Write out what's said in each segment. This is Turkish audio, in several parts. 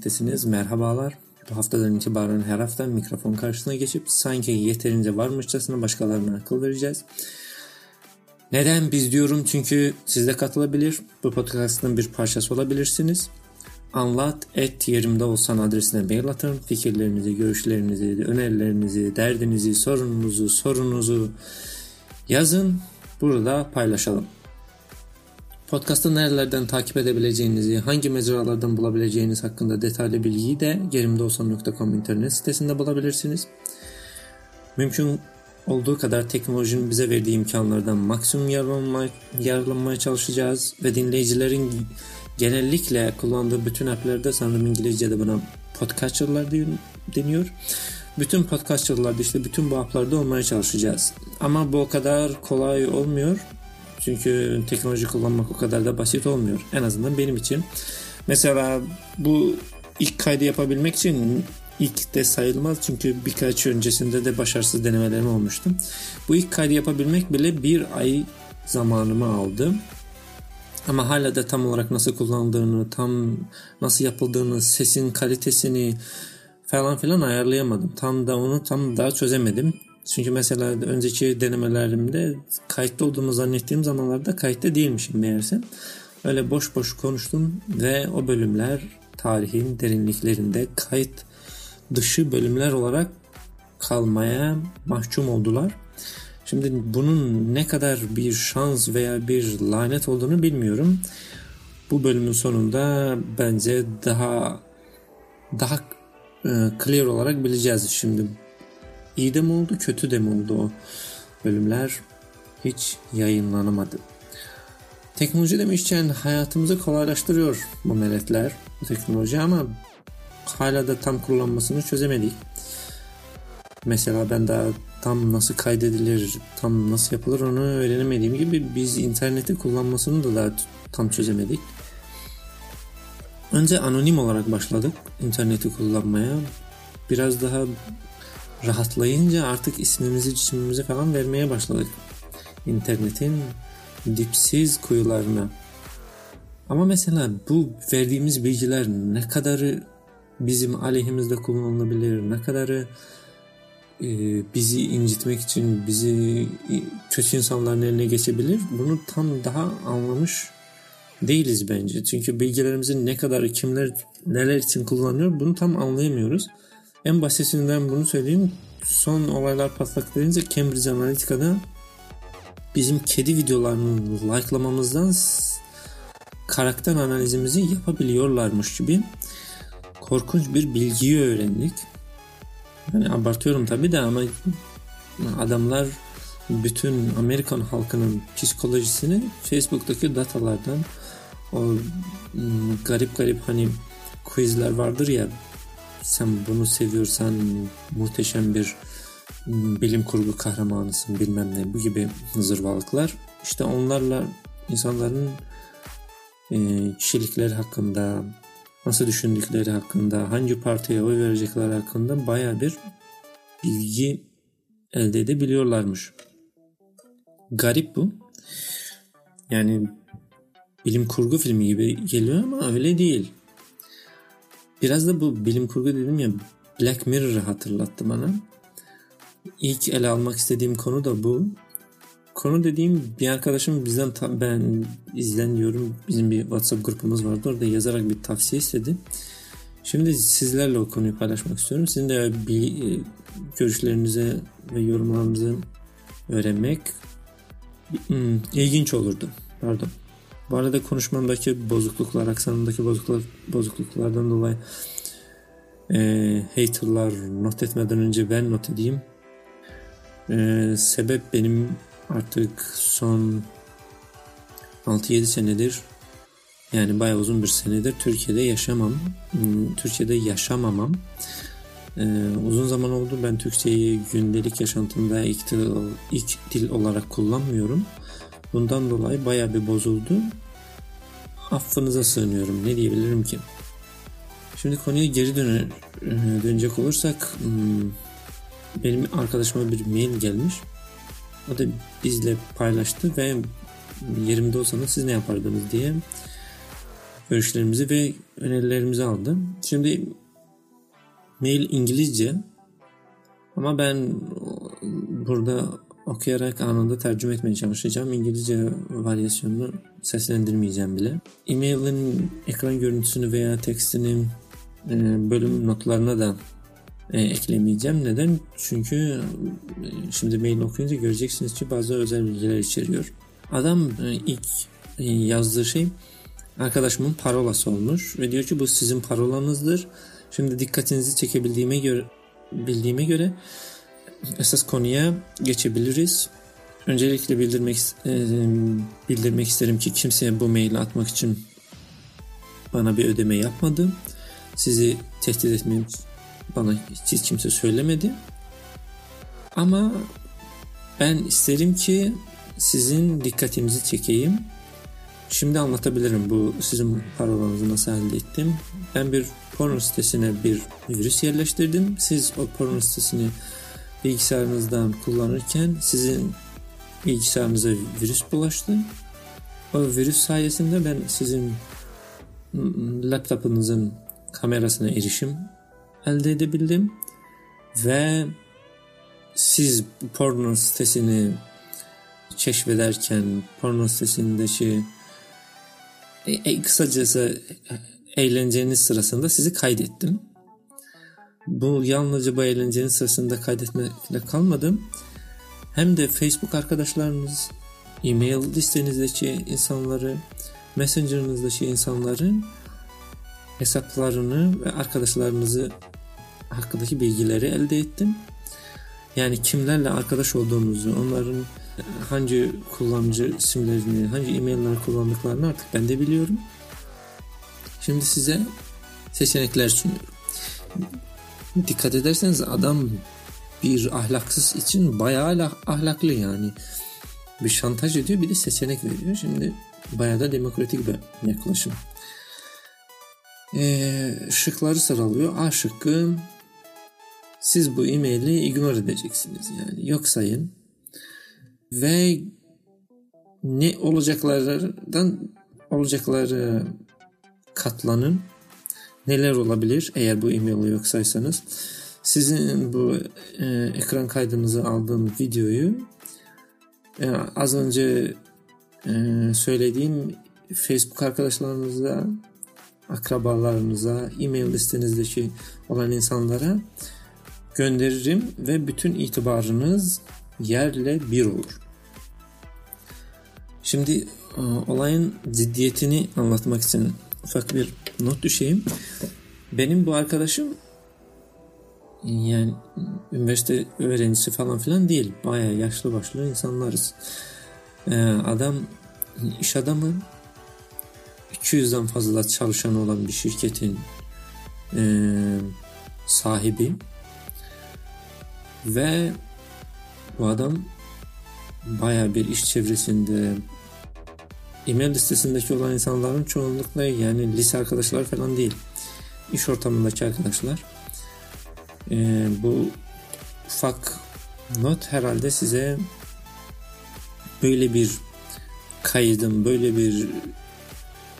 dinlemektesiniz. Merhabalar. Bu haftadan itibaren her hafta mikrofon karşısına geçip sanki yeterince varmışçasına başkalarına akıl vereceğiz. Neden biz diyorum çünkü siz de katılabilir. Bu podcast'ın bir parçası olabilirsiniz. Anlat et yerimde olsan adresine mail atın. Fikirlerinizi, görüşlerinizi, önerilerinizi, derdinizi, sorununuzu, sorunuzu yazın. Burada paylaşalım. Podcast'ı nerelerden takip edebileceğinizi, hangi mecralardan bulabileceğiniz hakkında detaylı bilgiyi de gerimdeolsan.com internet sitesinde bulabilirsiniz. Mümkün olduğu kadar teknolojinin bize verdiği imkanlardan maksimum yararlanmaya, çalışacağız ve dinleyicilerin genellikle kullandığı bütün app'lerde sanırım İngilizce'de buna podcatcher'lar deniyor. Bütün podcatcher'larda işte bütün bu app'larda olmaya çalışacağız. Ama bu o kadar kolay olmuyor. Çünkü teknoloji kullanmak o kadar da basit olmuyor. En azından benim için. Mesela bu ilk kaydı yapabilmek için ilk de sayılmaz çünkü birkaç öncesinde de başarısız denemelerim olmuştu. Bu ilk kaydı yapabilmek bile bir ay zamanımı aldı. Ama hala da tam olarak nasıl kullandığını, tam nasıl yapıldığını, sesin kalitesini falan filan ayarlayamadım. Tam da onu tam daha çözemedim. Çünkü mesela önceki denemelerimde kayıtta olduğumu zannettiğim zamanlarda kayıtta değilmişim meğerse. Öyle boş boş konuştum ve o bölümler tarihin derinliklerinde kayıt dışı bölümler olarak kalmaya mahkum oldular. Şimdi bunun ne kadar bir şans veya bir lanet olduğunu bilmiyorum. Bu bölümün sonunda bence daha daha e, clear olarak bileceğiz şimdi İyi de mi oldu kötü de mi oldu o bölümler hiç yayınlanamadı. Teknoloji demişken hayatımızı kolaylaştırıyor bu meletler, bu teknoloji ama hala da tam kullanmasını çözemedik. Mesela ben daha tam nasıl kaydedilir, tam nasıl yapılır onu öğrenemediğim gibi biz interneti kullanmasını da daha tam çözemedik. Önce anonim olarak başladık interneti kullanmaya. Biraz daha rahatlayınca artık ismimizi cismimizi falan vermeye başladık. İnternetin dipsiz kuyularına. Ama mesela bu verdiğimiz bilgiler ne kadarı bizim aleyhimizde kullanılabilir, ne kadarı e, bizi incitmek için bizi kötü insanların eline geçebilir bunu tam daha anlamış değiliz bence. Çünkü bilgilerimizin ne kadar kimler neler için kullanıyor bunu tam anlayamıyoruz. En basitinden bunu söyleyeyim. Son olaylar patlaklayınca Cambridge Analytica'da bizim kedi videolarını like'lamamızdan karakter analizimizi yapabiliyorlarmış gibi korkunç bir bilgiyi öğrendik. Yani abartıyorum tabi de ama adamlar bütün Amerikan halkının psikolojisini Facebook'taki datalardan o garip garip hani quizler vardır ya sen bunu seviyorsan muhteşem bir bilim kurgu kahramanısın bilmem ne bu gibi zırvalıklar işte onlarla insanların e, kişilikleri hakkında nasıl düşündükleri hakkında hangi partiye oy verecekleri hakkında baya bir bilgi elde edebiliyorlarmış. Garip bu. Yani bilim kurgu filmi gibi geliyor ama öyle değil. Biraz da bu bilim kurgu dedim ya Black Mirror'ı hatırlattı bana. İlk ele almak istediğim konu da bu. Konu dediğim bir arkadaşım bizden ben izlen diyorum. Bizim bir WhatsApp grubumuz vardı. Orada yazarak bir tavsiye istedi. Şimdi sizlerle o konuyu paylaşmak istiyorum. Sizin de bir e, görüşlerinizi ve yorumlarınızı öğrenmek hmm, ilginç olurdu. Pardon. Bu arada konuşmamdaki bozukluklar, aksanımdaki bozukluklar, bozukluklardan dolayı e, haterlar not etmeden önce ben not edeyim. E, sebep benim artık son 6-7 senedir yani bayağı uzun bir senedir Türkiye'de yaşamam. Türkiye'de yaşamamam. Ee, uzun zaman oldu ben Türkçeyi gündelik yaşantımda ilk dil, ilk dil olarak kullanmıyorum. Bundan dolayı baya bir bozuldu. Affınıza sığınıyorum. Ne diyebilirim ki? Şimdi konuya geri döner, e, dönecek olursak hmm, benim arkadaşıma bir mail gelmiş. O da bizle paylaştı ve yerimde olsanız siz ne yapardınız diye. görüşlerimizi ve önerilerimizi aldı. Şimdi mail İngilizce ama ben burada okuyarak anında tercüme etmeye çalışacağım. İngilizce varyasyonunu seslendirmeyeceğim bile. E-mail'in ekran görüntüsünü veya tekstini e, bölüm notlarına da e, eklemeyeceğim. Neden? Çünkü e, şimdi mail okuyunca göreceksiniz ki bazı özel bilgiler içeriyor. Adam ilk yazdığı şey arkadaşımın parolası olmuş ve diyor ki bu sizin parolanızdır. Şimdi dikkatinizi çekebildiğime göre bildiğime göre esas konuya geçebiliriz. Öncelikle bildirmek e, bildirmek isterim ki kimseye bu maili atmak için bana bir ödeme yapmadı. Sizi tehdit etmeyeyim bana hiç kimse söylemedi. Ama ben isterim ki sizin dikkatinizi çekeyim. Şimdi anlatabilirim bu sizin parolanızı nasıl elde ettim. Ben bir porno sitesine bir virüs yerleştirdim. Siz o porno sitesini bilgisayarınızdan kullanırken sizin bilgisayarınıza virüs bulaştı. O virüs sayesinde ben sizin laptopunuzun kamerasına erişim elde edebildim ve siz porno sitesini keşfederken porno sitesindeki e, e, kısacası eğlenceniz sırasında sizi kaydettim. Bu yalnızca bu eğlencenin sırasında kaydetmekle kalmadım. Hem de Facebook arkadaşlarınız, e-mail listenizdeki insanları, Messenger'ınızdaki insanların hesaplarını ve arkadaşlarınızı hakkındaki bilgileri elde ettim. Yani kimlerle arkadaş olduğunuzu, onların hangi kullanıcı isimlerini, hangi e-mailleri kullandıklarını artık ben de biliyorum. Şimdi size seçenekler sunuyorum. Dikkat ederseniz adam bir ahlaksız için bayağı ahlaklı yani. Bir şantaj ediyor bir de seçenek veriyor. Şimdi bayağı da demokratik bir yaklaşım. Ee, şıkları sıralıyor. A şıkkı siz bu e-maili ignore edeceksiniz yani yok sayın ve ne olacaklardan olacakları katlanın neler olabilir eğer bu e-maili yok saysanız sizin bu e, ekran kaydınızı aldığım videoyu e, az önce e, söylediğim Facebook arkadaşlarınıza akrabalarınıza e-mail listenizdeki olan insanlara gönderirim ve bütün itibarınız yerle bir olur. Şimdi e, olayın ciddiyetini anlatmak için ufak bir not düşeyim. Benim bu arkadaşım yani üniversite öğrencisi falan filan değil. Baya yaşlı başlı insanlarız. Ee, adam iş adamı 200'den fazla çalışan olan bir şirketin e, sahibi ve bu adam baya bir iş çevresinde e-mail listesindeki olan insanların çoğunlukla yani lise arkadaşlar falan değil. İş ortamındaki arkadaşlar. Ee, bu ufak not herhalde size böyle bir kaydın, böyle bir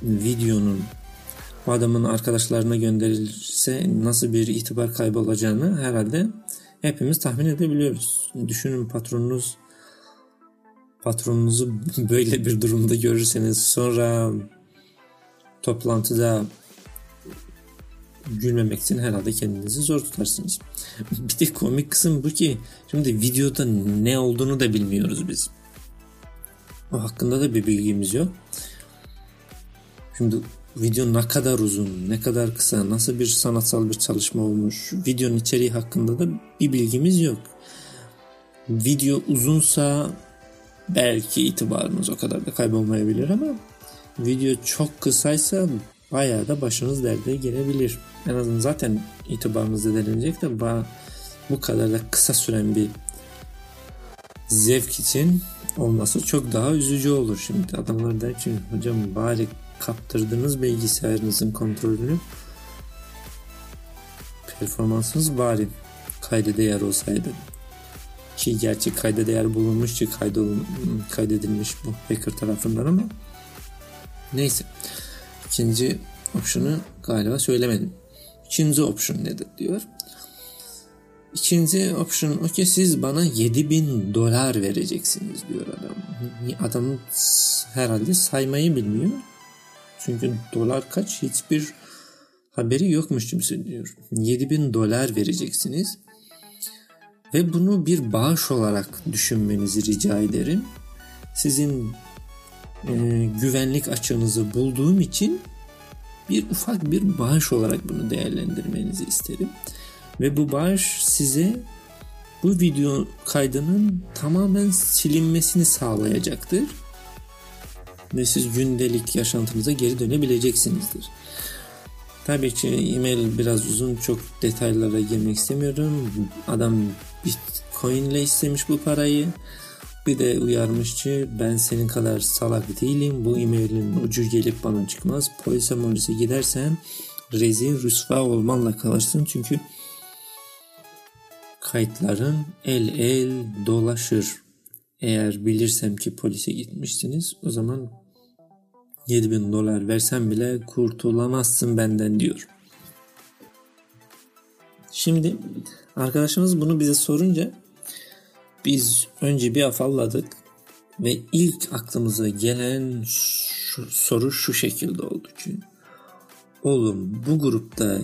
videonun bu adamın arkadaşlarına gönderilirse nasıl bir itibar kaybı olacağını herhalde hepimiz tahmin edebiliyoruz. Düşünün patronunuz patronunuzu böyle bir durumda görürseniz sonra toplantıda gülmemek için herhalde kendinizi zor tutarsınız. bir de komik kısım bu ki şimdi videoda ne olduğunu da bilmiyoruz biz. O hakkında da bir bilgimiz yok. Şimdi video ne kadar uzun, ne kadar kısa, nasıl bir sanatsal bir çalışma olmuş, videonun içeriği hakkında da bir bilgimiz yok. Video uzunsa belki itibarınız o kadar da kaybolmayabilir ama video çok kısaysa bayağı da başınız derde gelebilir. En azından zaten itibarınız zedelenecek de bu kadar da kısa süren bir zevk için olması çok daha üzücü olur. Şimdi adamlar der ki hocam bari kaptırdınız bilgisayarınızın kontrolünü performansınız bari kayda değer olsaydı ki gerçek kayda değer bulunmuş ki kaydedilmiş bu hacker tarafından ama neyse ikinci option'u galiba söylemedim. İkinci option nedir diyor. İkinci option o ki siz bana 7000 dolar vereceksiniz diyor adam. Adam herhalde saymayı bilmiyor. Çünkü dolar kaç hiçbir haberi yokmuş gibi söylüyor. 7000 dolar vereceksiniz. Ve bunu bir bağış olarak düşünmenizi rica ederim. Sizin e, güvenlik açığınızı bulduğum için bir ufak bir bağış olarak bunu değerlendirmenizi isterim. Ve bu bağış size bu video kaydının tamamen silinmesini sağlayacaktır. Ve siz gündelik yaşantınıza geri dönebileceksinizdir. Tabii ki e-mail biraz uzun çok detaylara girmek istemiyorum. Adam Bitcoin ile istemiş bu parayı. Bir de uyarmış ben senin kadar salak değilim. Bu e-mailin ucu gelip bana çıkmaz. Polise molise gidersen rezil rüsva olmanla kalırsın. Çünkü kayıtların el el dolaşır. Eğer bilirsem ki polise gitmişsiniz o zaman 7000 dolar versem bile kurtulamazsın benden diyor. Şimdi arkadaşımız bunu bize sorunca biz önce bir afalladık ve ilk aklımıza gelen şu, soru şu şekilde oldu ki oğlum bu grupta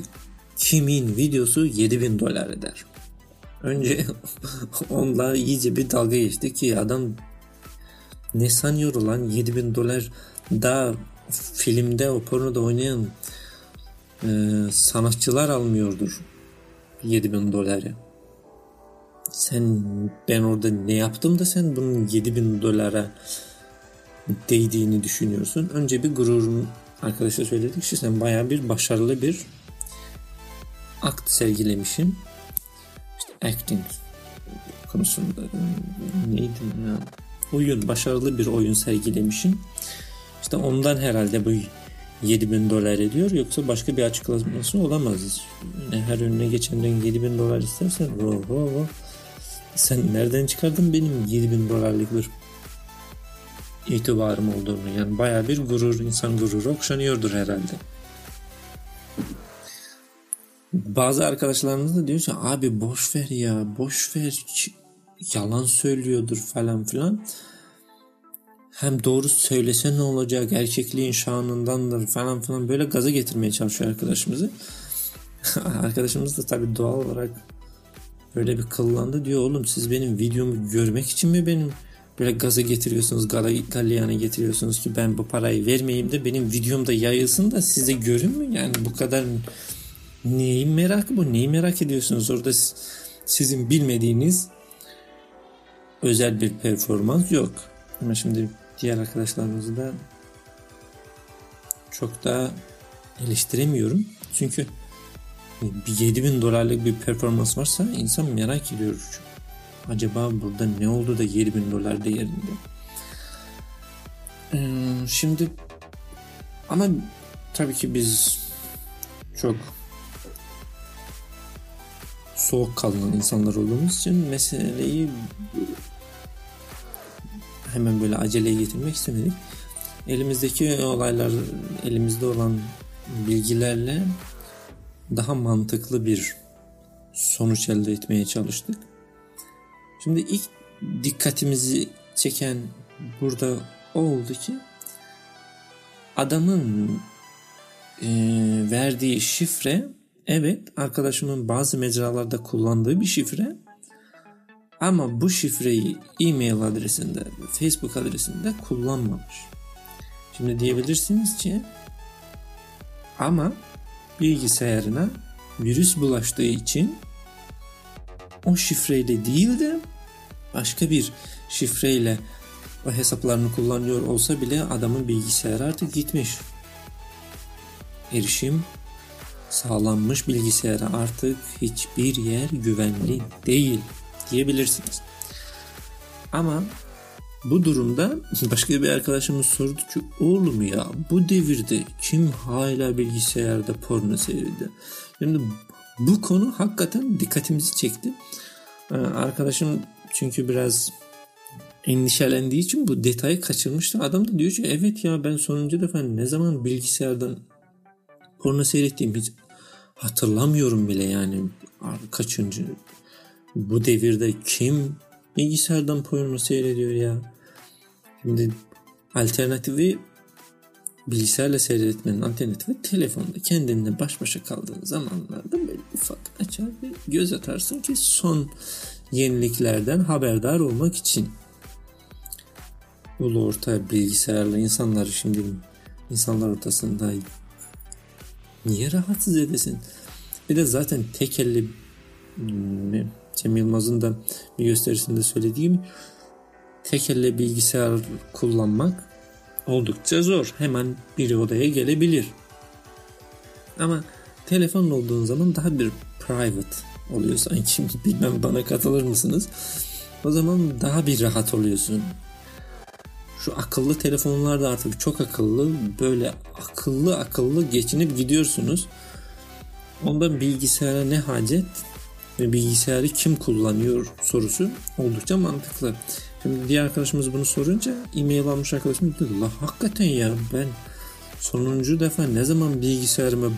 kimin videosu 7000 dolar eder? Önce onunla iyice bir dalga geçti ki adam ne sanıyor olan 7000 dolar daha filmde o pornoda oynayan e, sanatçılar almıyordur 7000 doları. Sen ben orada ne yaptım da sen bunun 7000 dolara değdiğini düşünüyorsun. Önce bir gururun arkadaşa söyledik ki sen baya bir başarılı bir akt sergilemişsin. İşte acting konusunda neydi ya? Oyun, başarılı bir oyun sergilemişsin. İşte ondan herhalde bu 7000 dolar ediyor yoksa başka bir açıklaması olamaz. Her önüne geçenden 7000 dolar istersen oho, sen nereden çıkardın benim 7000 dolarlık bir itibarım olduğunu yani baya bir gurur insan gururu okşanıyordur herhalde. Bazı arkadaşlarımız da diyor ki abi boş ver ya boş ver yalan söylüyordur falan filan hem doğru söylese ne olacak erkekliğin şanındandır falan filan böyle gaza getirmeye çalışıyor arkadaşımızı. Arkadaşımız da tabii doğal olarak böyle bir kıllandı diyor oğlum siz benim videomu görmek için mi benim böyle gaza getiriyorsunuz gala, galyana getiriyorsunuz ki ben bu parayı vermeyeyim de benim videomda yayılsın da size görün mü yani bu kadar neyin merakı bu neyi merak ediyorsunuz? Orada sizin bilmediğiniz özel bir performans yok. Ama şimdi diğer arkadaşlarımızı da çok da eleştiremiyorum. Çünkü bir 7000 dolarlık bir performans varsa insan merak ediyor. Acaba burada ne oldu da 7000 dolar değerinde? Ee, şimdi ama tabii ki biz çok soğuk kalınan insanlar olduğumuz için meseleyi hemen böyle aceleye getirmek istemedik. Elimizdeki olaylar, elimizde olan bilgilerle daha mantıklı bir sonuç elde etmeye çalıştık. Şimdi ilk dikkatimizi çeken burada o oldu ki adamın e, verdiği şifre evet arkadaşımın bazı mecralarda kullandığı bir şifre ama bu şifreyi e-mail adresinde, Facebook adresinde kullanmamış. Şimdi diyebilirsiniz ki ama bilgisayarına virüs bulaştığı için o şifreyle değil de başka bir şifreyle hesaplarını kullanıyor olsa bile adamın bilgisayarı artık gitmiş. Erişim sağlanmış bilgisayara artık hiçbir yer güvenli değil diyebilirsiniz. Ama bu durumda başka bir arkadaşımız sordu ki oğlum ya bu devirde kim hala bilgisayarda porno seyrediyor? Şimdi bu konu hakikaten dikkatimizi çekti. Ee, arkadaşım çünkü biraz endişelendiği için bu detayı kaçırmıştı. Adam da diyor ki evet ya ben sonuncu defa ne zaman bilgisayardan porno seyrettiğimi hiç hatırlamıyorum bile yani. Kaçıncı bu devirde kim bilgisayardan porno seyrediyor ya? Şimdi alternatifi bilgisayarla seyretmenin alternatifi telefonda kendinle baş başa kaldığın zamanlarda böyle ufak açar ve göz atarsın ki son yeniliklerden haberdar olmak için. Ulu orta bilgisayarla insanları şimdi insanlar ortasında niye rahatsız edesin? Bir de zaten tek hmm, Cem Yılmaz'ın da bir gösterisinde söylediği gibi tek elle bilgisayar kullanmak oldukça zor. Hemen bir odaya gelebilir. Ama telefon olduğun zaman daha bir private oluyor sanki. Bilmem bana katılır mısınız? O zaman daha bir rahat oluyorsun. Şu akıllı telefonlar da artık çok akıllı. Böyle akıllı akıllı geçinip gidiyorsunuz. Ondan bilgisayara ne hacet ve bilgisayarı kim kullanıyor sorusu oldukça mantıklı. Şimdi diğer arkadaşımız bunu sorunca e-mail almış arkadaşım dedi la hakikaten ya ben sonuncu defa ne zaman bilgisayarımı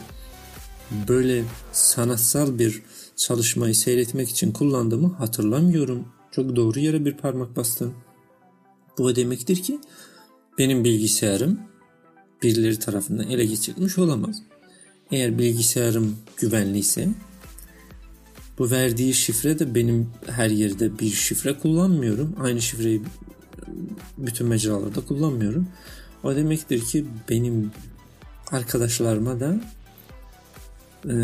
böyle sanatsal bir çalışmayı seyretmek için kullandığımı hatırlamıyorum. Çok doğru yere bir parmak bastın. Bu demektir ki benim bilgisayarım birileri tarafından ele geçirilmiş olamaz. Eğer bilgisayarım güvenliyse bu verdiği şifre de benim her yerde bir şifre kullanmıyorum. Aynı şifreyi bütün mecralarda kullanmıyorum. O demektir ki benim arkadaşlarıma da e,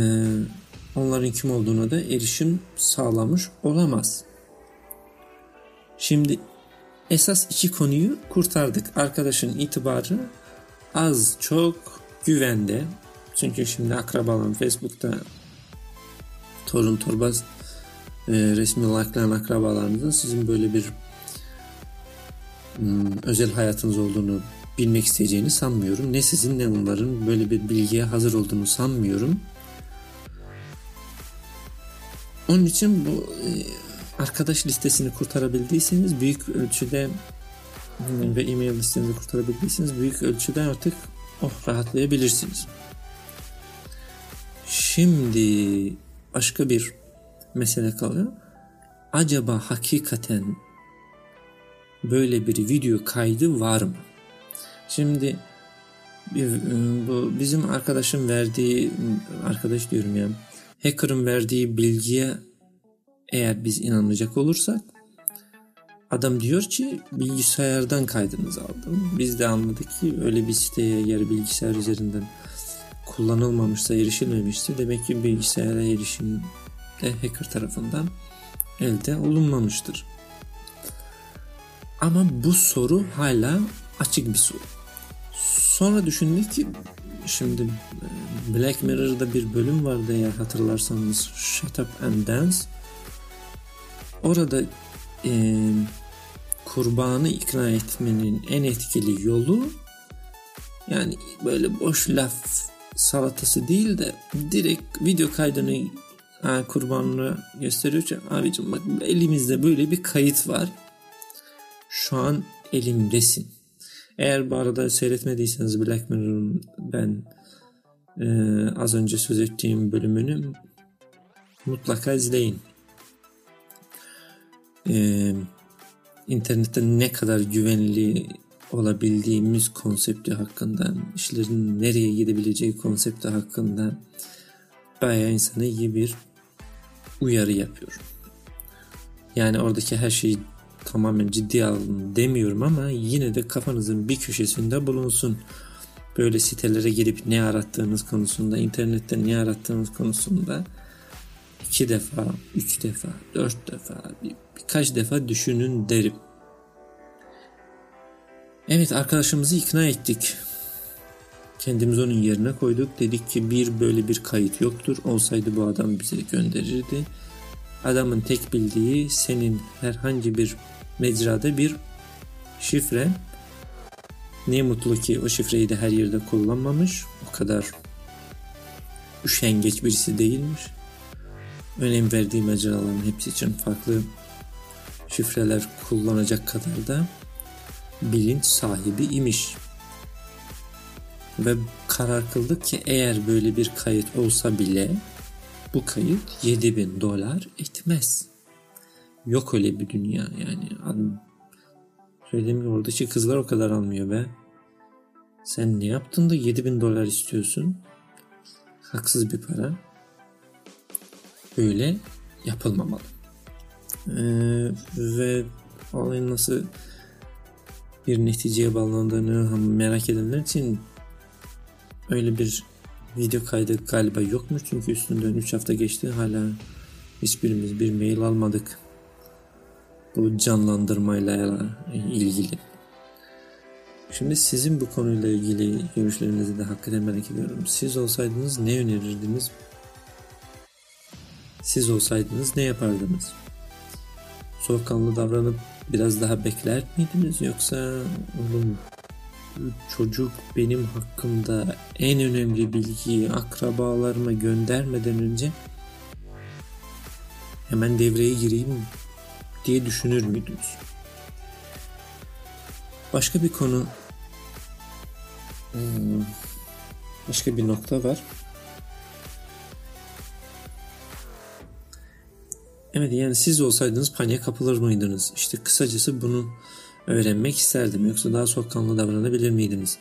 onların kim olduğuna da erişim sağlamış olamaz. Şimdi esas iki konuyu kurtardık. Arkadaşın itibarı az çok güvende. Çünkü şimdi akrabalarım Facebook'ta torun torbaz e, resmi like'layan akrabalarınızın sizin böyle bir hmm, özel hayatınız olduğunu bilmek isteyeceğini sanmıyorum. Ne sizin ne onların böyle bir bilgiye hazır olduğunu sanmıyorum. Onun için bu e, arkadaş listesini kurtarabildiyseniz büyük ölçüde ve e-mail listenizi kurtarabildiyseniz büyük ölçüde artık oh rahatlayabilirsiniz. Şimdi başka bir mesele kalıyor. Acaba hakikaten böyle bir video kaydı var mı? Şimdi bu bizim arkadaşın verdiği arkadaş diyorum ya hacker'ın verdiği bilgiye eğer biz inanacak olursak adam diyor ki bilgisayardan kaydınızı aldım. Biz de anladık ki öyle bir siteye yarı bilgisayar üzerinden kullanılmamışsa, erişilmemişse demek ki bilgisayara erişim de hacker tarafından elde olunmamıştır. Ama bu soru hala açık bir soru. Sonra düşündük ki şimdi e, Black Mirror'da bir bölüm vardı eğer hatırlarsanız Shut Up and Dance. Orada e, kurbanı ikna etmenin en etkili yolu yani böyle boş laf salatası değil de direkt video kaydını ha, kurbanına gösteriyor ki abicim bak elimizde böyle bir kayıt var. Şu an elimdesin. Eğer bu arada seyretmediyseniz Black Mirror'ın ben e, az önce söz ettiğim bölümünü mutlaka izleyin. E, internette ne kadar güvenli olabildiğimiz konsepti hakkında, işlerin nereye gidebileceği konsepti hakkında bayağı insana iyi bir uyarı yapıyor. Yani oradaki her şeyi tamamen ciddi alın demiyorum ama yine de kafanızın bir köşesinde bulunsun. Böyle sitelere girip ne arattığınız konusunda, internette ne arattığınız konusunda iki defa, üç defa, dört defa, bir, birkaç defa düşünün derim. Evet arkadaşımızı ikna ettik. Kendimizi onun yerine koyduk. Dedik ki bir böyle bir kayıt yoktur. Olsaydı bu adam bize gönderirdi. Adamın tek bildiği senin herhangi bir mecrada bir şifre. Ne mutlu ki o şifreyi de her yerde kullanmamış. O kadar üşengeç birisi değilmiş. Önem verdiği mecraların hepsi için farklı şifreler kullanacak kadar da bilinç sahibi imiş. Ve karar kıldık ki eğer böyle bir kayıt olsa bile bu kayıt 7000 dolar etmez. Yok öyle bir dünya yani. Söylediğim gibi oradaki kızlar o kadar almıyor be. Sen ne yaptın da 7000 dolar istiyorsun? Haksız bir para. Öyle yapılmamalı. Ee, ve olayın nasıl bir neticeye bağlandığını merak edenler için öyle bir video kaydı galiba yokmuş çünkü üstünden 3 hafta geçti hala hiçbirimiz bir mail almadık bu canlandırmayla ilgili. Şimdi sizin bu konuyla ilgili görüşlerinizi de hakikaten merak ediyorum. Siz olsaydınız ne önerirdiniz? Siz olsaydınız ne yapardınız? Soğukkanlı davranıp biraz daha bekler miydiniz yoksa oğlum çocuk benim hakkımda en önemli bilgiyi akrabalarıma göndermeden önce hemen devreye gireyim diye düşünür müydünüz? Başka bir konu başka bir nokta var. Evet yani siz olsaydınız paniğe kapılır mıydınız? İşte kısacası bunu öğrenmek isterdim. Yoksa daha soğukkanlı davranabilir miydiniz?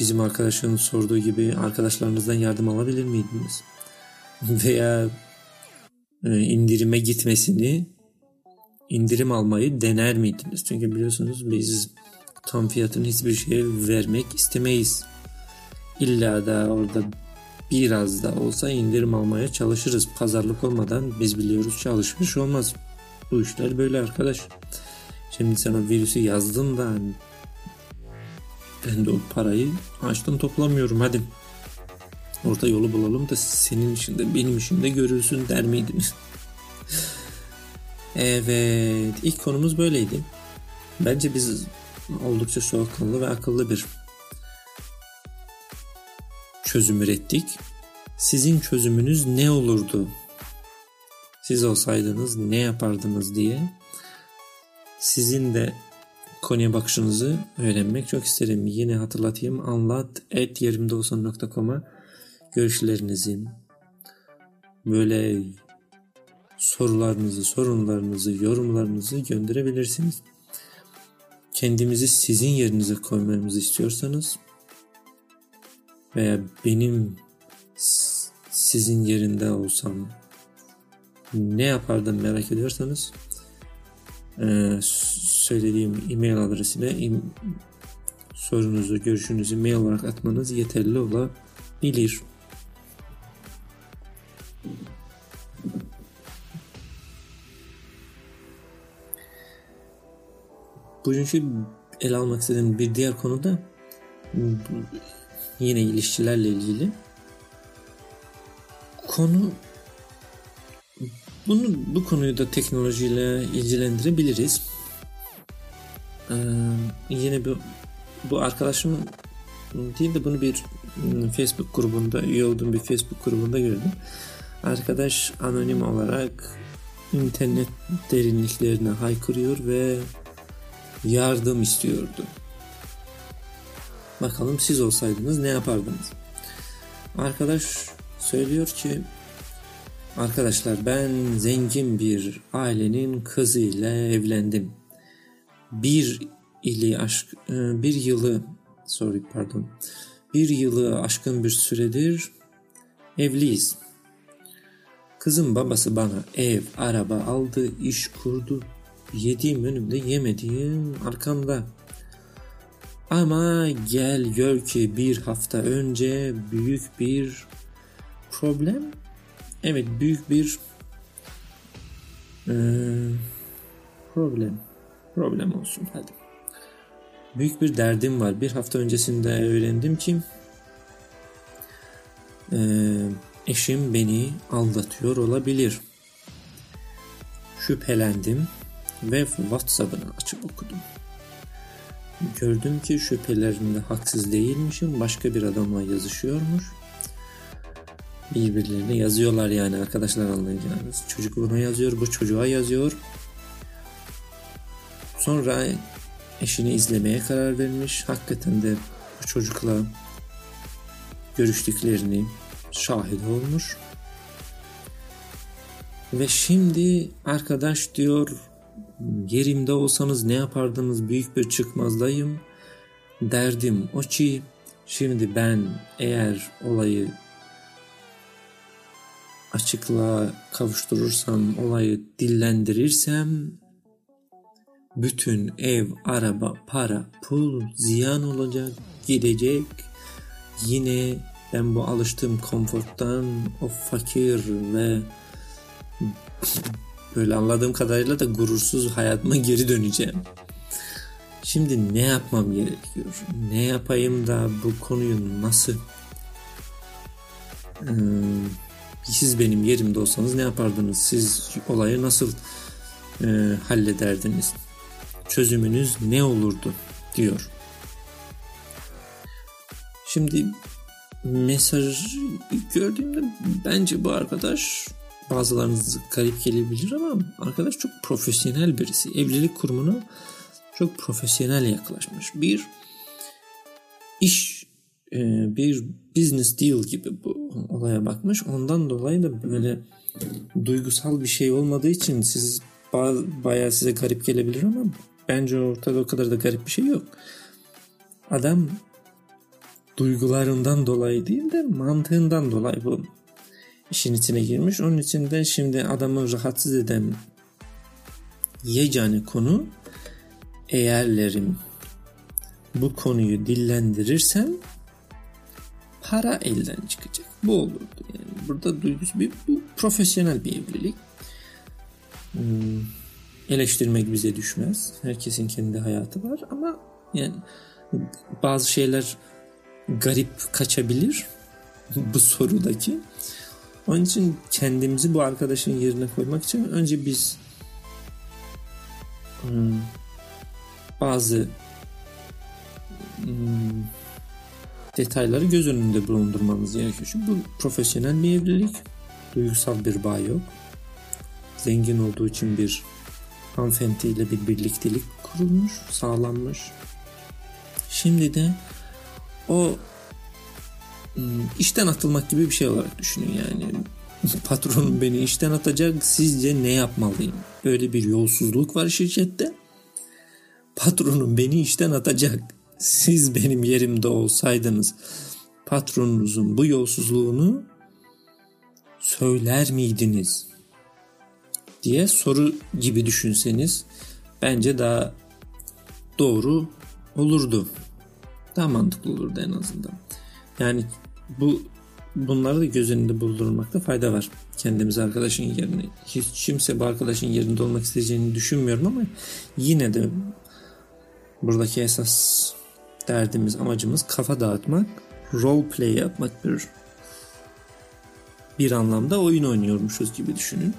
Bizim arkadaşların sorduğu gibi arkadaşlarınızdan yardım alabilir miydiniz? Veya e, indirime gitmesini indirim almayı dener miydiniz? Çünkü biliyorsunuz biz tam fiyatını hiçbir şeye vermek istemeyiz. İlla da orada biraz da olsa indirim almaya çalışırız. Pazarlık olmadan biz biliyoruz çalışmış olmaz. Bu işler böyle arkadaş. Şimdi sen o virüsü yazdın da ben de o parayı açtım toplamıyorum hadi. Orta yolu bulalım da senin işinde benim işimde görülsün der miydiniz? evet ilk konumuz böyleydi. Bence biz oldukça soğukkanlı ve akıllı bir çözüm ürettik. Sizin çözümünüz ne olurdu? Siz olsaydınız ne yapardınız diye sizin de konuya bakışınızı öğrenmek çok isterim. Yine hatırlatayım anlat et yerimdeolsan.com'a görüşlerinizi böyle sorularınızı, sorunlarınızı, yorumlarınızı gönderebilirsiniz. Kendimizi sizin yerinize koymamızı istiyorsanız veya benim sizin yerinde olsam ne yapardım merak ediyorsanız e, söylediğim e-mail adresine sorunuzu, görüşünüzü mail olarak atmanız yeterli olabilir. Bugünkü ele almak istediğim bir diğer konu da yine ilişkilerle ilgili. Konu bunu bu konuyu da teknolojiyle ilgilendirebiliriz. Ee, yine bu bu arkadaşım değil de bunu bir Facebook grubunda üye olduğum bir Facebook grubunda gördüm. Arkadaş anonim olarak internet derinliklerine haykırıyor ve yardım istiyordu. Bakalım siz olsaydınız ne yapardınız? Arkadaş söylüyor ki Arkadaşlar ben zengin bir ailenin kızıyla evlendim. Bir ili aşk e, bir yılı sorry pardon bir yılı aşkın bir süredir evliyiz. Kızın babası bana ev, araba aldı, iş kurdu. Yediğim önümde yemediğim arkamda. Ama gel gör ki bir hafta önce büyük bir problem. Evet büyük bir ee, problem. Problem olsun hadi. Büyük bir derdim var. Bir hafta öncesinde öğrendim ki e, eşim beni aldatıyor olabilir. Şüphelendim ve WhatsApp'ını açıp okudum. Gördüm ki şüphelerinde haksız değilmişim. Başka bir adamla yazışıyormuş. Birbirlerine yazıyorlar yani arkadaşlar anlayacağınız. Çocuk buna yazıyor, bu çocuğa yazıyor. Sonra eşini izlemeye karar vermiş. Hakikaten de bu çocukla görüştüklerini şahit olmuş. Ve şimdi arkadaş diyor yerimde olsanız ne yapardınız büyük bir çıkmazdayım. Derdim o ki şimdi ben eğer olayı açıklığa kavuşturursam, olayı dillendirirsem bütün ev, araba, para, pul ziyan olacak, gidecek. Yine ben bu alıştığım konforttan o fakir ve böyle anladığım kadarıyla da gurursuz hayatıma geri döneceğim. Şimdi ne yapmam gerekiyor? Ne yapayım da bu konuyu nasıl hmm, siz benim yerimde olsanız ne yapardınız? Siz olayı nasıl e, hallederdiniz? Çözümünüz ne olurdu? diyor. Şimdi mesaj gördüğümde bence bu arkadaş bazılarınız garip gelebilir ama arkadaş çok profesyonel birisi. Evlilik kurumuna çok profesyonel yaklaşmış. Bir iş e, bir business deal gibi bu olaya bakmış. Ondan dolayı da böyle duygusal bir şey olmadığı için siz bayağı size garip gelebilir ama bence ortada o kadar da garip bir şey yok. Adam duygularından dolayı değil de mantığından dolayı bu işin içine girmiş. Onun için de şimdi adamı rahatsız eden yegane konu eğerlerim bu konuyu dillendirirsem para elden çıkacak. Bu olurdu. Yani burada duygusu bir bu profesyonel bir evlilik. Hmm, eleştirmek bize düşmez. Herkesin kendi hayatı var ama yani bazı şeyler garip kaçabilir bu sorudaki. Onun için kendimizi bu arkadaşın yerine koymak için önce biz hmm, bazı hmm, detayları göz önünde bulundurmamız gerekiyor. Çünkü bu profesyonel bir evlilik. Duygusal bir bağ yok. Zengin olduğu için bir hanımefendiyle bir birliktelik kurulmuş, sağlanmış. Şimdi de o işten atılmak gibi bir şey olarak düşünün yani. Patronum beni işten atacak sizce ne yapmalıyım? Böyle bir yolsuzluk var şirkette. Patronum beni işten atacak siz benim yerimde olsaydınız patronunuzun bu yolsuzluğunu söyler miydiniz? diye soru gibi düşünseniz bence daha doğru olurdu. Daha mantıklı olurdu en azından. Yani bu bunları da göz önünde bulundurmakta fayda var. Kendimiz arkadaşın yerine hiç kimse bu arkadaşın yerinde olmak isteyeceğini düşünmüyorum ama yine de buradaki esas derdimiz, amacımız kafa dağıtmak, role play yapmak bir bir anlamda oyun oynuyormuşuz gibi düşünün.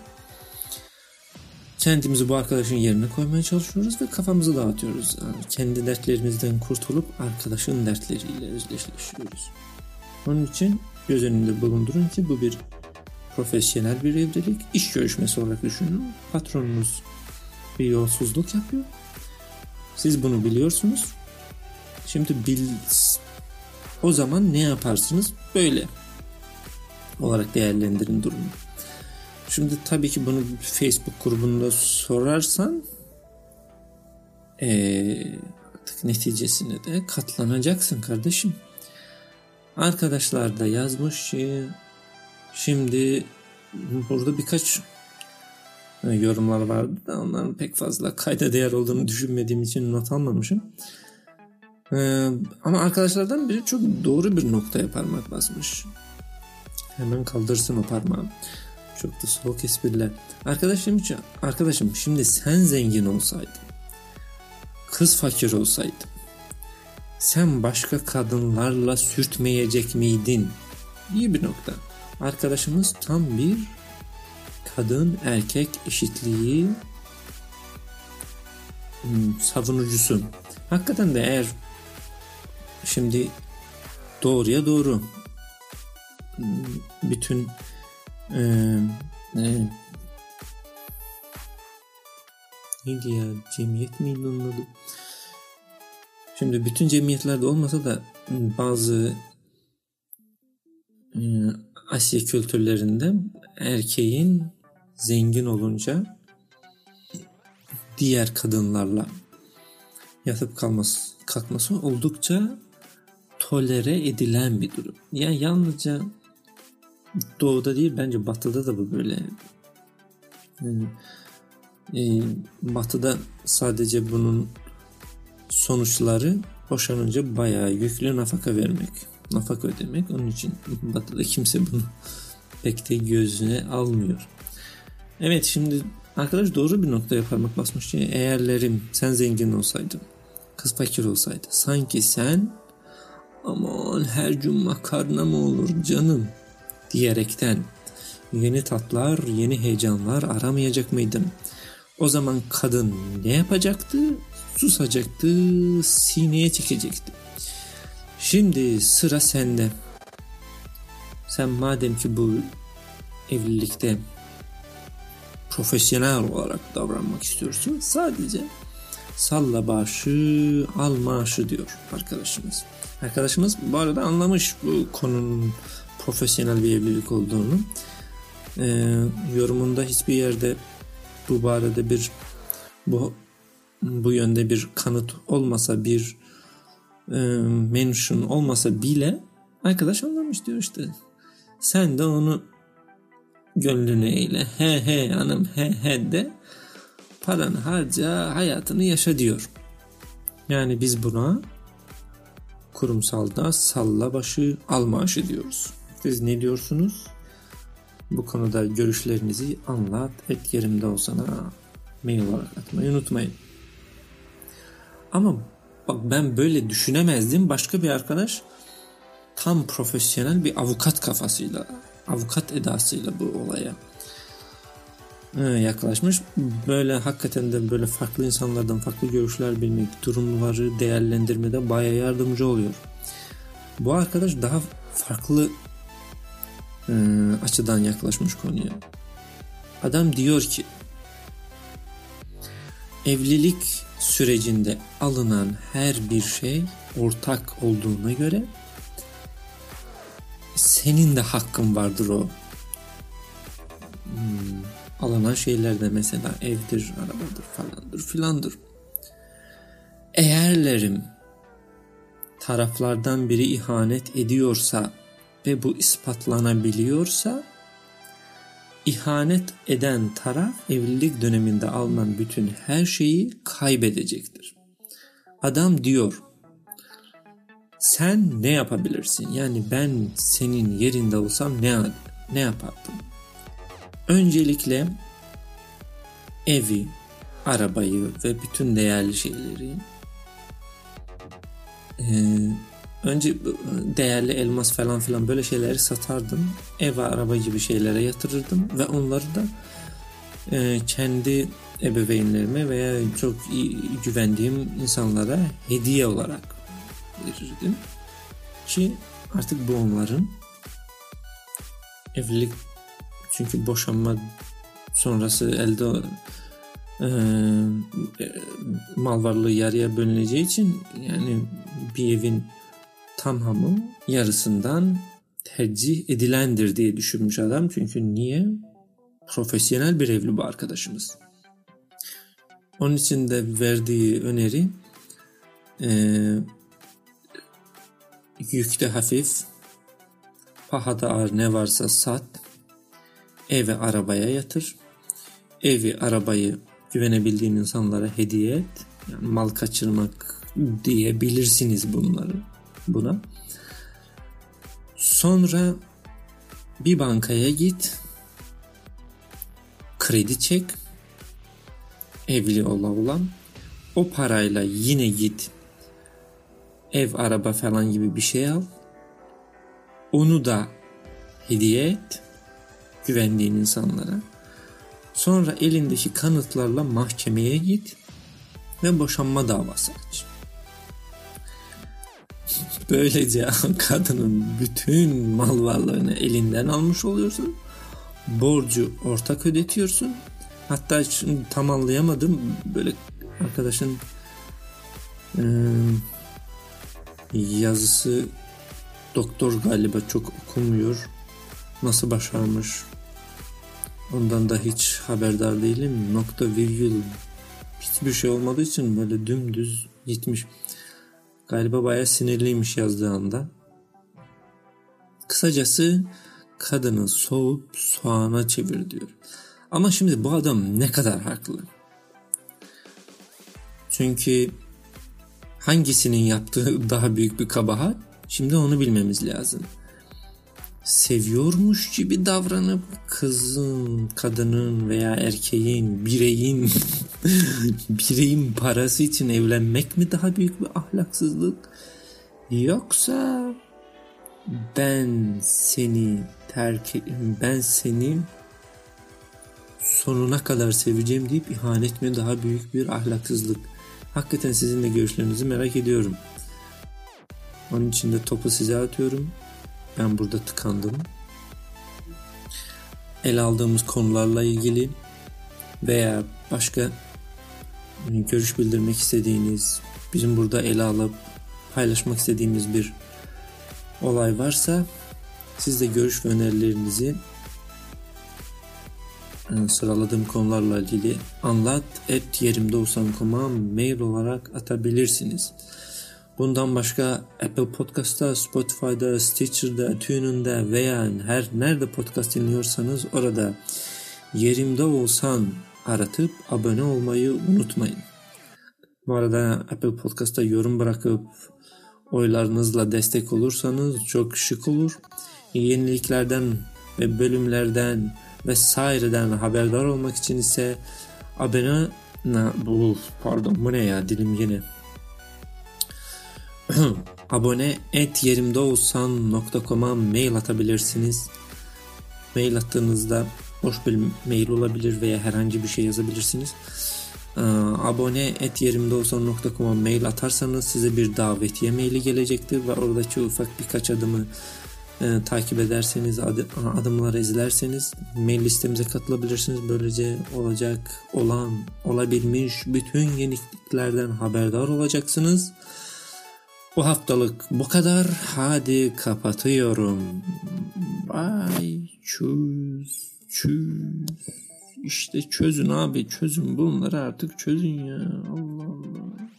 Kendimizi bu arkadaşın yerine koymaya çalışıyoruz ve kafamızı dağıtıyoruz. Yani kendi dertlerimizden kurtulup arkadaşın dertleriyle özdeşleşiyoruz. Onun için göz önünde bulundurun ki bu bir profesyonel bir evlilik. iş görüşmesi olarak düşünün. Patronunuz bir yolsuzluk yapıyor. Siz bunu biliyorsunuz Şimdi bil o zaman ne yaparsınız? Böyle olarak değerlendirin durumu. Şimdi tabii ki bunu Facebook grubunda sorarsan ee, artık neticesine de katlanacaksın kardeşim. Arkadaşlar da yazmış şimdi burada birkaç yorumlar vardı da onların pek fazla kayda değer olduğunu düşünmediğim için not almamışım. Ee, ama arkadaşlardan biri çok doğru bir noktaya parmak basmış. Hemen kaldırsın o parmağı. Çok da soğuk espriler. Arkadaşım, arkadaşım şimdi sen zengin olsaydın. Kız fakir olsaydı. Sen başka kadınlarla sürtmeyecek miydin? İyi bir nokta. Arkadaşımız tam bir kadın erkek eşitliği hmm, savunucusu. Hakikaten de eğer Şimdi doğruya doğru. Bütün e, e, neydi ya cemiyet miydi onun adı? Şimdi bütün cemiyetlerde olmasa da bazı e, Asya kültürlerinde erkeğin zengin olunca diğer kadınlarla yatıp kalması, kalkması oldukça tolere edilen bir durum. Yani yalnızca doğuda değil bence batıda da bu böyle. Yani, e, batıda sadece bunun sonuçları boşanınca bayağı yüklü nafaka vermek, nafaka ödemek. Onun için batıda kimse bunu pek de gözüne almıyor. Evet şimdi arkadaş doğru bir noktaya parmak basmış. Eğerlerim sen zengin olsaydın, kız fakir olsaydı sanki sen aman her gün makarna olur canım diyerekten yeni tatlar, yeni heyecanlar aramayacak mıydın? O zaman kadın ne yapacaktı? Susacaktı, sineye çekecekti. Şimdi sıra sende. Sen madem ki bu evlilikte profesyonel olarak davranmak istiyorsun sadece salla başı al maaşı diyor arkadaşımız. Arkadaşımız bu arada anlamış bu konunun profesyonel bir evlilik olduğunu. Ee, yorumunda hiçbir yerde bu barada bir bu bu yönde bir kanıt olmasa bir e, mention olmasa bile arkadaş anlamış diyor işte. Sen de onu gönlünü eyle. He he hanım he he de paranı harca hayatını yaşa diyor. Yani biz buna kurumsalda salla başı al maaşı diyoruz. Siz ne diyorsunuz? Bu konuda görüşlerinizi anlat. Et yerimde olsana mail olarak atmayı unutmayın. Ama bak ben böyle düşünemezdim. Başka bir arkadaş tam profesyonel bir avukat kafasıyla, avukat edasıyla bu olaya yaklaşmış. Böyle hakikaten de böyle farklı insanlardan farklı görüşler bilmek, durumları değerlendirmede baya yardımcı oluyor. Bu arkadaş daha farklı e, açıdan yaklaşmış konuya. Adam diyor ki evlilik sürecinde alınan her bir şey ortak olduğuna göre senin de hakkın vardır o hmm, alınan şeylerde mesela evdir, arabadır falandır filandır. Eğerlerim taraflardan biri ihanet ediyorsa ve bu ispatlanabiliyorsa ihanet eden taraf evlilik döneminde alınan bütün her şeyi kaybedecektir. Adam diyor sen ne yapabilirsin? Yani ben senin yerinde olsam ne ne yapardım? Öncelikle evi, arabayı ve bütün değerli şeyleri e, önce değerli elmas falan filan böyle şeyleri satardım. Ev ve araba gibi şeylere yatırırdım ve onları da e, kendi ebeveynlerime veya çok iyi güvendiğim insanlara hediye olarak verirdim. Ki artık bu onların evlilik çünkü boşanma sonrası elde e, mal varlığı yarıya bölüneceği için yani bir evin tamamı yarısından tercih edilendir diye düşünmüş adam. Çünkü niye? Profesyonel bir evli bu arkadaşımız. Onun için de verdiği öneri e, yükte hafif, pahada ağır ne varsa sat, eve arabaya yatır, evi arabayı güvenebildiğin insanlara hediye et. Yani mal kaçırmak diyebilirsiniz bunları buna. Sonra bir bankaya git. Kredi çek. Evli ola olan. O parayla yine git. Ev, araba falan gibi bir şey al. Onu da hediye et. Güvendiğin insanlara. Sonra elindeki kanıtlarla mahkemeye git ve boşanma davası aç. Böylece kadının bütün mal varlığını elinden almış oluyorsun. Borcu ortak ödetiyorsun Hatta şimdi tam anlayamadım. Böyle arkadaşın yazısı doktor galiba çok okumuyor. Nasıl başarmış? Ondan da hiç haberdar değilim. Nokta virgül hiçbir şey olmadığı için böyle dümdüz gitmiş. Galiba bayağı sinirliymiş yazdığı anda. Kısacası kadını soğup soğana çevir diyor. Ama şimdi bu adam ne kadar haklı? Çünkü hangisinin yaptığı daha büyük bir kabahat? Şimdi onu bilmemiz lazım. Seviyormuş gibi davranıp kızın, kadının veya erkeğin, bireyin bireyin parası için evlenmek mi daha büyük bir ahlaksızlık? Yoksa ben seni terk ben seni sonuna kadar seveceğim deyip ihanet mi daha büyük bir ahlaksızlık? Hakikaten sizin de görüşlerinizi merak ediyorum. Onun için de topu size atıyorum. Ben burada tıkandım. El aldığımız konularla ilgili veya başka görüş bildirmek istediğiniz, bizim burada ele alıp paylaşmak istediğimiz bir olay varsa siz de görüş ve önerilerinizi e, sıraladığım konularla ilgili anlat et yerimde olsam.com'a mail olarak atabilirsiniz. Bundan başka Apple Podcast'ta, Spotify'da, Stitcher'da, TuneIn'de veya her nerede podcast dinliyorsanız orada yerimde olsan aratıp abone olmayı unutmayın. Bu arada Apple Podcast'ta yorum bırakıp oylarınızla destek olursanız çok şık olur. Yeniliklerden ve bölümlerden vesaireden haberdar olmak için ise abone bu pardon bu ne ya dilim yine abone et yerimde olsan.com'a mail atabilirsiniz. Mail attığınızda hoş bir mail olabilir veya herhangi bir şey yazabilirsiniz. Ee, abone et yerimde olsan.com'a mail atarsanız size bir davetiye maili gelecektir ve oradaki ufak birkaç adımı e, takip ederseniz adı, adımları izlerseniz mail listemize katılabilirsiniz. Böylece olacak olan olabilmiş bütün yeniliklerden haberdar olacaksınız. Bu haftalık bu kadar. Hadi kapatıyorum. Bye. Tschüss. 300. İşte çözün abi çözün bunları artık çözün ya. Allah Allah.